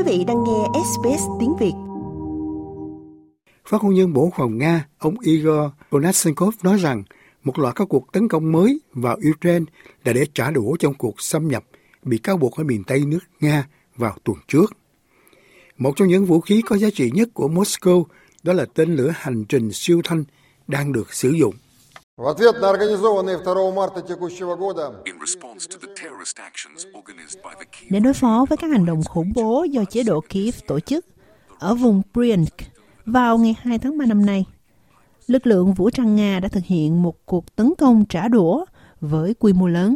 Quý vị đang nghe SBS tiếng Việt. Phát ngôn nhân Bộ Phòng Nga, ông Igor Konashenkov nói rằng một loạt các cuộc tấn công mới vào Ukraine là để trả đũa trong cuộc xâm nhập bị cáo buộc ở miền Tây nước Nga vào tuần trước. Một trong những vũ khí có giá trị nhất của Moscow đó là tên lửa hành trình siêu thanh đang được sử dụng. В ответ на организованные 2 марта текущего года Để đối phó với các hành động khủng bố do chế độ Kiev tổ chức ở vùng Bryansk vào ngày 2 tháng 3 năm nay, lực lượng vũ trang Nga đã thực hiện một cuộc tấn công trả đũa với quy mô lớn.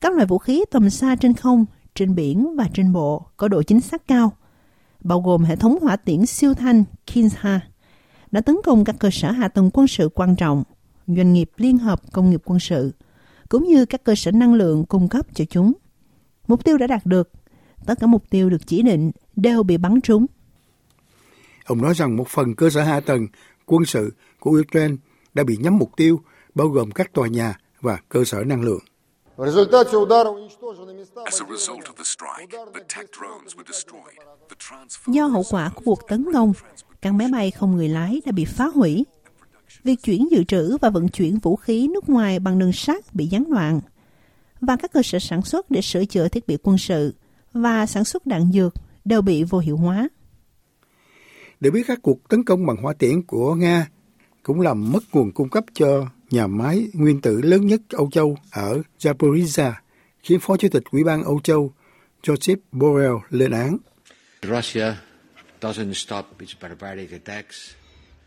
Các loại vũ khí tầm xa trên không, trên biển và trên bộ có độ chính xác cao, bao gồm hệ thống hỏa tiễn siêu thanh Kinzha, đã tấn công các cơ sở hạ tầng quân sự quan trọng – doanh nghiệp liên hợp công nghiệp quân sự, cũng như các cơ sở năng lượng cung cấp cho chúng. Mục tiêu đã đạt được, tất cả mục tiêu được chỉ định đều bị bắn trúng. Ông nói rằng một phần cơ sở hạ tầng quân sự của Ukraine đã bị nhắm mục tiêu, bao gồm các tòa nhà và cơ sở năng lượng. Do hậu quả của cuộc tấn công, các máy bay không người lái đã bị phá hủy việc chuyển dự trữ và vận chuyển vũ khí nước ngoài bằng đường sắt bị gián đoạn và các cơ sở sản xuất để sửa chữa thiết bị quân sự và sản xuất đạn dược đều bị vô hiệu hóa. Để biết các cuộc tấn công bằng hỏa tiễn của Nga cũng làm mất nguồn cung cấp cho nhà máy nguyên tử lớn nhất Âu Châu ở Zaporizhia, khiến Phó Chủ tịch Ủy ban Âu Châu Joseph Borrell lên án. Russia doesn't stop its barbaric attacks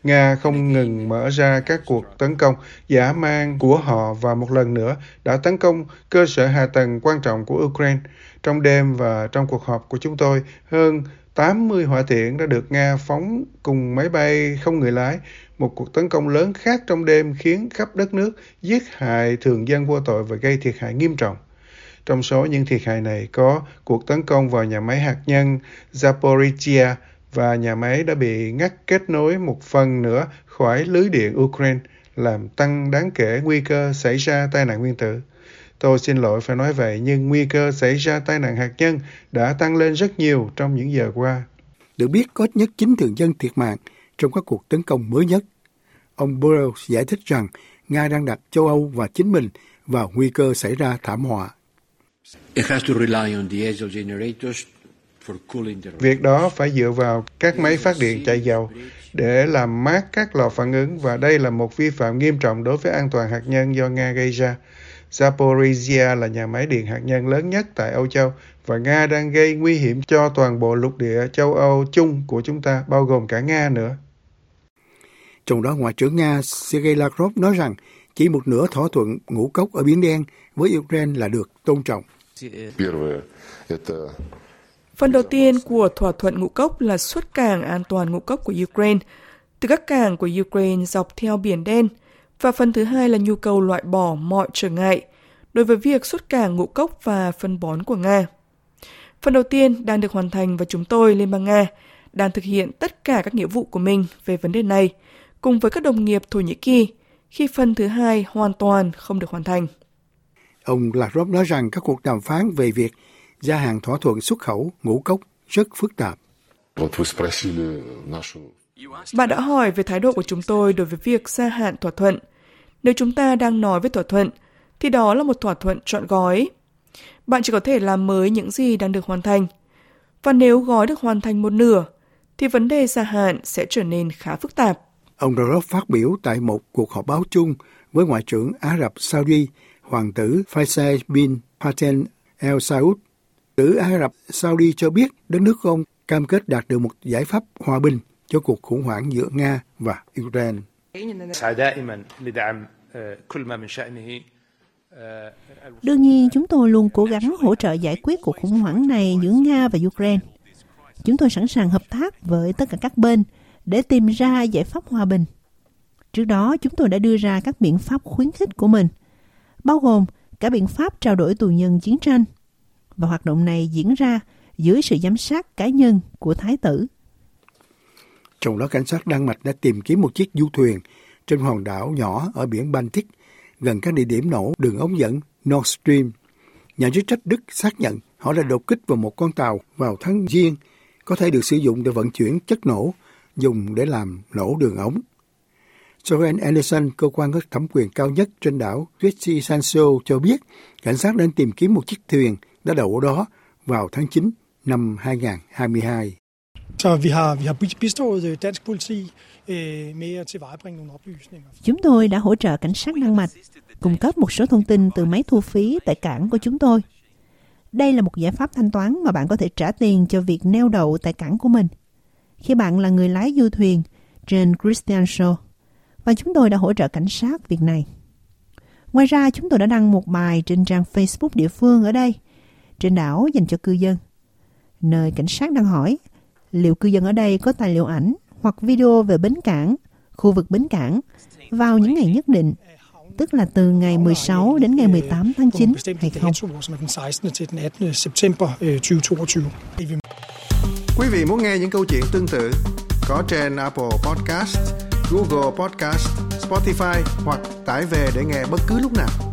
Nga không ngừng mở ra các cuộc tấn công giả mang của họ và một lần nữa đã tấn công cơ sở hạ tầng quan trọng của Ukraine. Trong đêm và trong cuộc họp của chúng tôi, hơn 80 hỏa tiễn đã được Nga phóng cùng máy bay không người lái. Một cuộc tấn công lớn khác trong đêm khiến khắp đất nước giết hại thường dân vô tội và gây thiệt hại nghiêm trọng. Trong số những thiệt hại này có cuộc tấn công vào nhà máy hạt nhân Zaporizhia và nhà máy đã bị ngắt kết nối một phần nữa khỏi lưới điện Ukraine, làm tăng đáng kể nguy cơ xảy ra tai nạn nguyên tử. Tôi xin lỗi phải nói vậy, nhưng nguy cơ xảy ra tai nạn hạt nhân đã tăng lên rất nhiều trong những giờ qua. Được biết có ít nhất 9 thường dân thiệt mạng trong các cuộc tấn công mới nhất. Ông Borrell giải thích rằng Nga đang đặt châu Âu và chính mình vào nguy cơ xảy ra thảm họa. It has to rely on the diesel generators Việc đó phải dựa vào các máy phát điện chạy dầu để làm mát các lò phản ứng và đây là một vi phạm nghiêm trọng đối với an toàn hạt nhân do Nga gây ra. Zaporizhia là nhà máy điện hạt nhân lớn nhất tại Âu Châu và Nga đang gây nguy hiểm cho toàn bộ lục địa châu Âu chung của chúng ta, bao gồm cả Nga nữa. Trong đó, Ngoại trưởng Nga Sergei Lavrov nói rằng chỉ một nửa thỏa thuận ngũ cốc ở Biển Đen với Ukraine là được tôn trọng. Phần đầu tiên của thỏa thuận ngũ cốc là xuất cảng an toàn ngũ cốc của Ukraine từ các cảng của Ukraine dọc theo Biển Đen, và phần thứ hai là nhu cầu loại bỏ mọi trở ngại đối với việc xuất cảng ngũ cốc và phân bón của Nga. Phần đầu tiên đang được hoàn thành và chúng tôi, Liên bang Nga, đang thực hiện tất cả các nghĩa vụ của mình về vấn đề này, cùng với các đồng nghiệp Thổ Nhĩ Kỳ, khi phần thứ hai hoàn toàn không được hoàn thành. Ông Lavrov nói rằng các cuộc đàm phán về việc gia hạn thỏa thuận xuất khẩu ngũ cốc rất phức tạp. Bạn đã hỏi về thái độ của chúng tôi đối với việc gia hạn thỏa thuận. Nếu chúng ta đang nói về thỏa thuận, thì đó là một thỏa thuận trọn gói. Bạn chỉ có thể làm mới những gì đang được hoàn thành. Và nếu gói được hoàn thành một nửa, thì vấn đề gia hạn sẽ trở nên khá phức tạp. Ông Lavrov phát biểu tại một cuộc họp báo chung với Ngoại trưởng Ả Rập Saudi, Hoàng tử Faisal bin Paten El Saud Tử Ả Rập Saudi cho biết đất nước của ông cam kết đạt được một giải pháp hòa bình cho cuộc khủng hoảng giữa Nga và Ukraine. Đương nhiên, chúng tôi luôn cố gắng hỗ trợ giải quyết cuộc khủng hoảng này giữa Nga và Ukraine. Chúng tôi sẵn sàng hợp tác với tất cả các bên để tìm ra giải pháp hòa bình. Trước đó, chúng tôi đã đưa ra các biện pháp khuyến khích của mình, bao gồm cả biện pháp trao đổi tù nhân chiến tranh – và hoạt động này diễn ra dưới sự giám sát cá nhân của Thái tử. Trong đó cảnh sát Đan Mạch đã tìm kiếm một chiếc du thuyền trên hòn đảo nhỏ ở biển Baltic gần các địa điểm nổ đường ống dẫn Nord Stream. Nhà chức trách Đức xác nhận họ đã đột kích vào một con tàu vào tháng Giêng có thể được sử dụng để vận chuyển chất nổ dùng để làm nổ đường ống. Soren Anderson, cơ quan có thẩm quyền cao nhất trên đảo Twitchy Sanso cho biết cảnh sát đang tìm kiếm một chiếc thuyền đã đậu ở đó vào tháng 9 năm 2022. Så vi har, vi har bistået øh, dansk politi øh, med at tilvejebringe nogle oplysninger. Chúng tôi đã hỗ trợ cảnh sát Đan Mạch cung cấp một số thông tin từ máy thu phí tại cảng của chúng tôi. Đây là một giải pháp thanh toán mà bạn có thể trả tiền cho việc neo đậu tại cảng của mình. Khi bạn là người lái du thuyền trên Christian Show, và chúng tôi đã hỗ trợ cảnh sát việc này. Ngoài ra, chúng tôi đã đăng một bài trên trang Facebook địa phương ở đây, trên đảo dành cho cư dân, nơi cảnh sát đang hỏi liệu cư dân ở đây có tài liệu ảnh hoặc video về bến cảng, khu vực bến cảng vào những ngày nhất định, tức là từ ngày 16 đến ngày 18 tháng 9 hay không. Quý vị muốn nghe những câu chuyện tương tự có trên Apple Podcast, Google Podcast, Spotify hoặc tải về để nghe bất cứ lúc nào.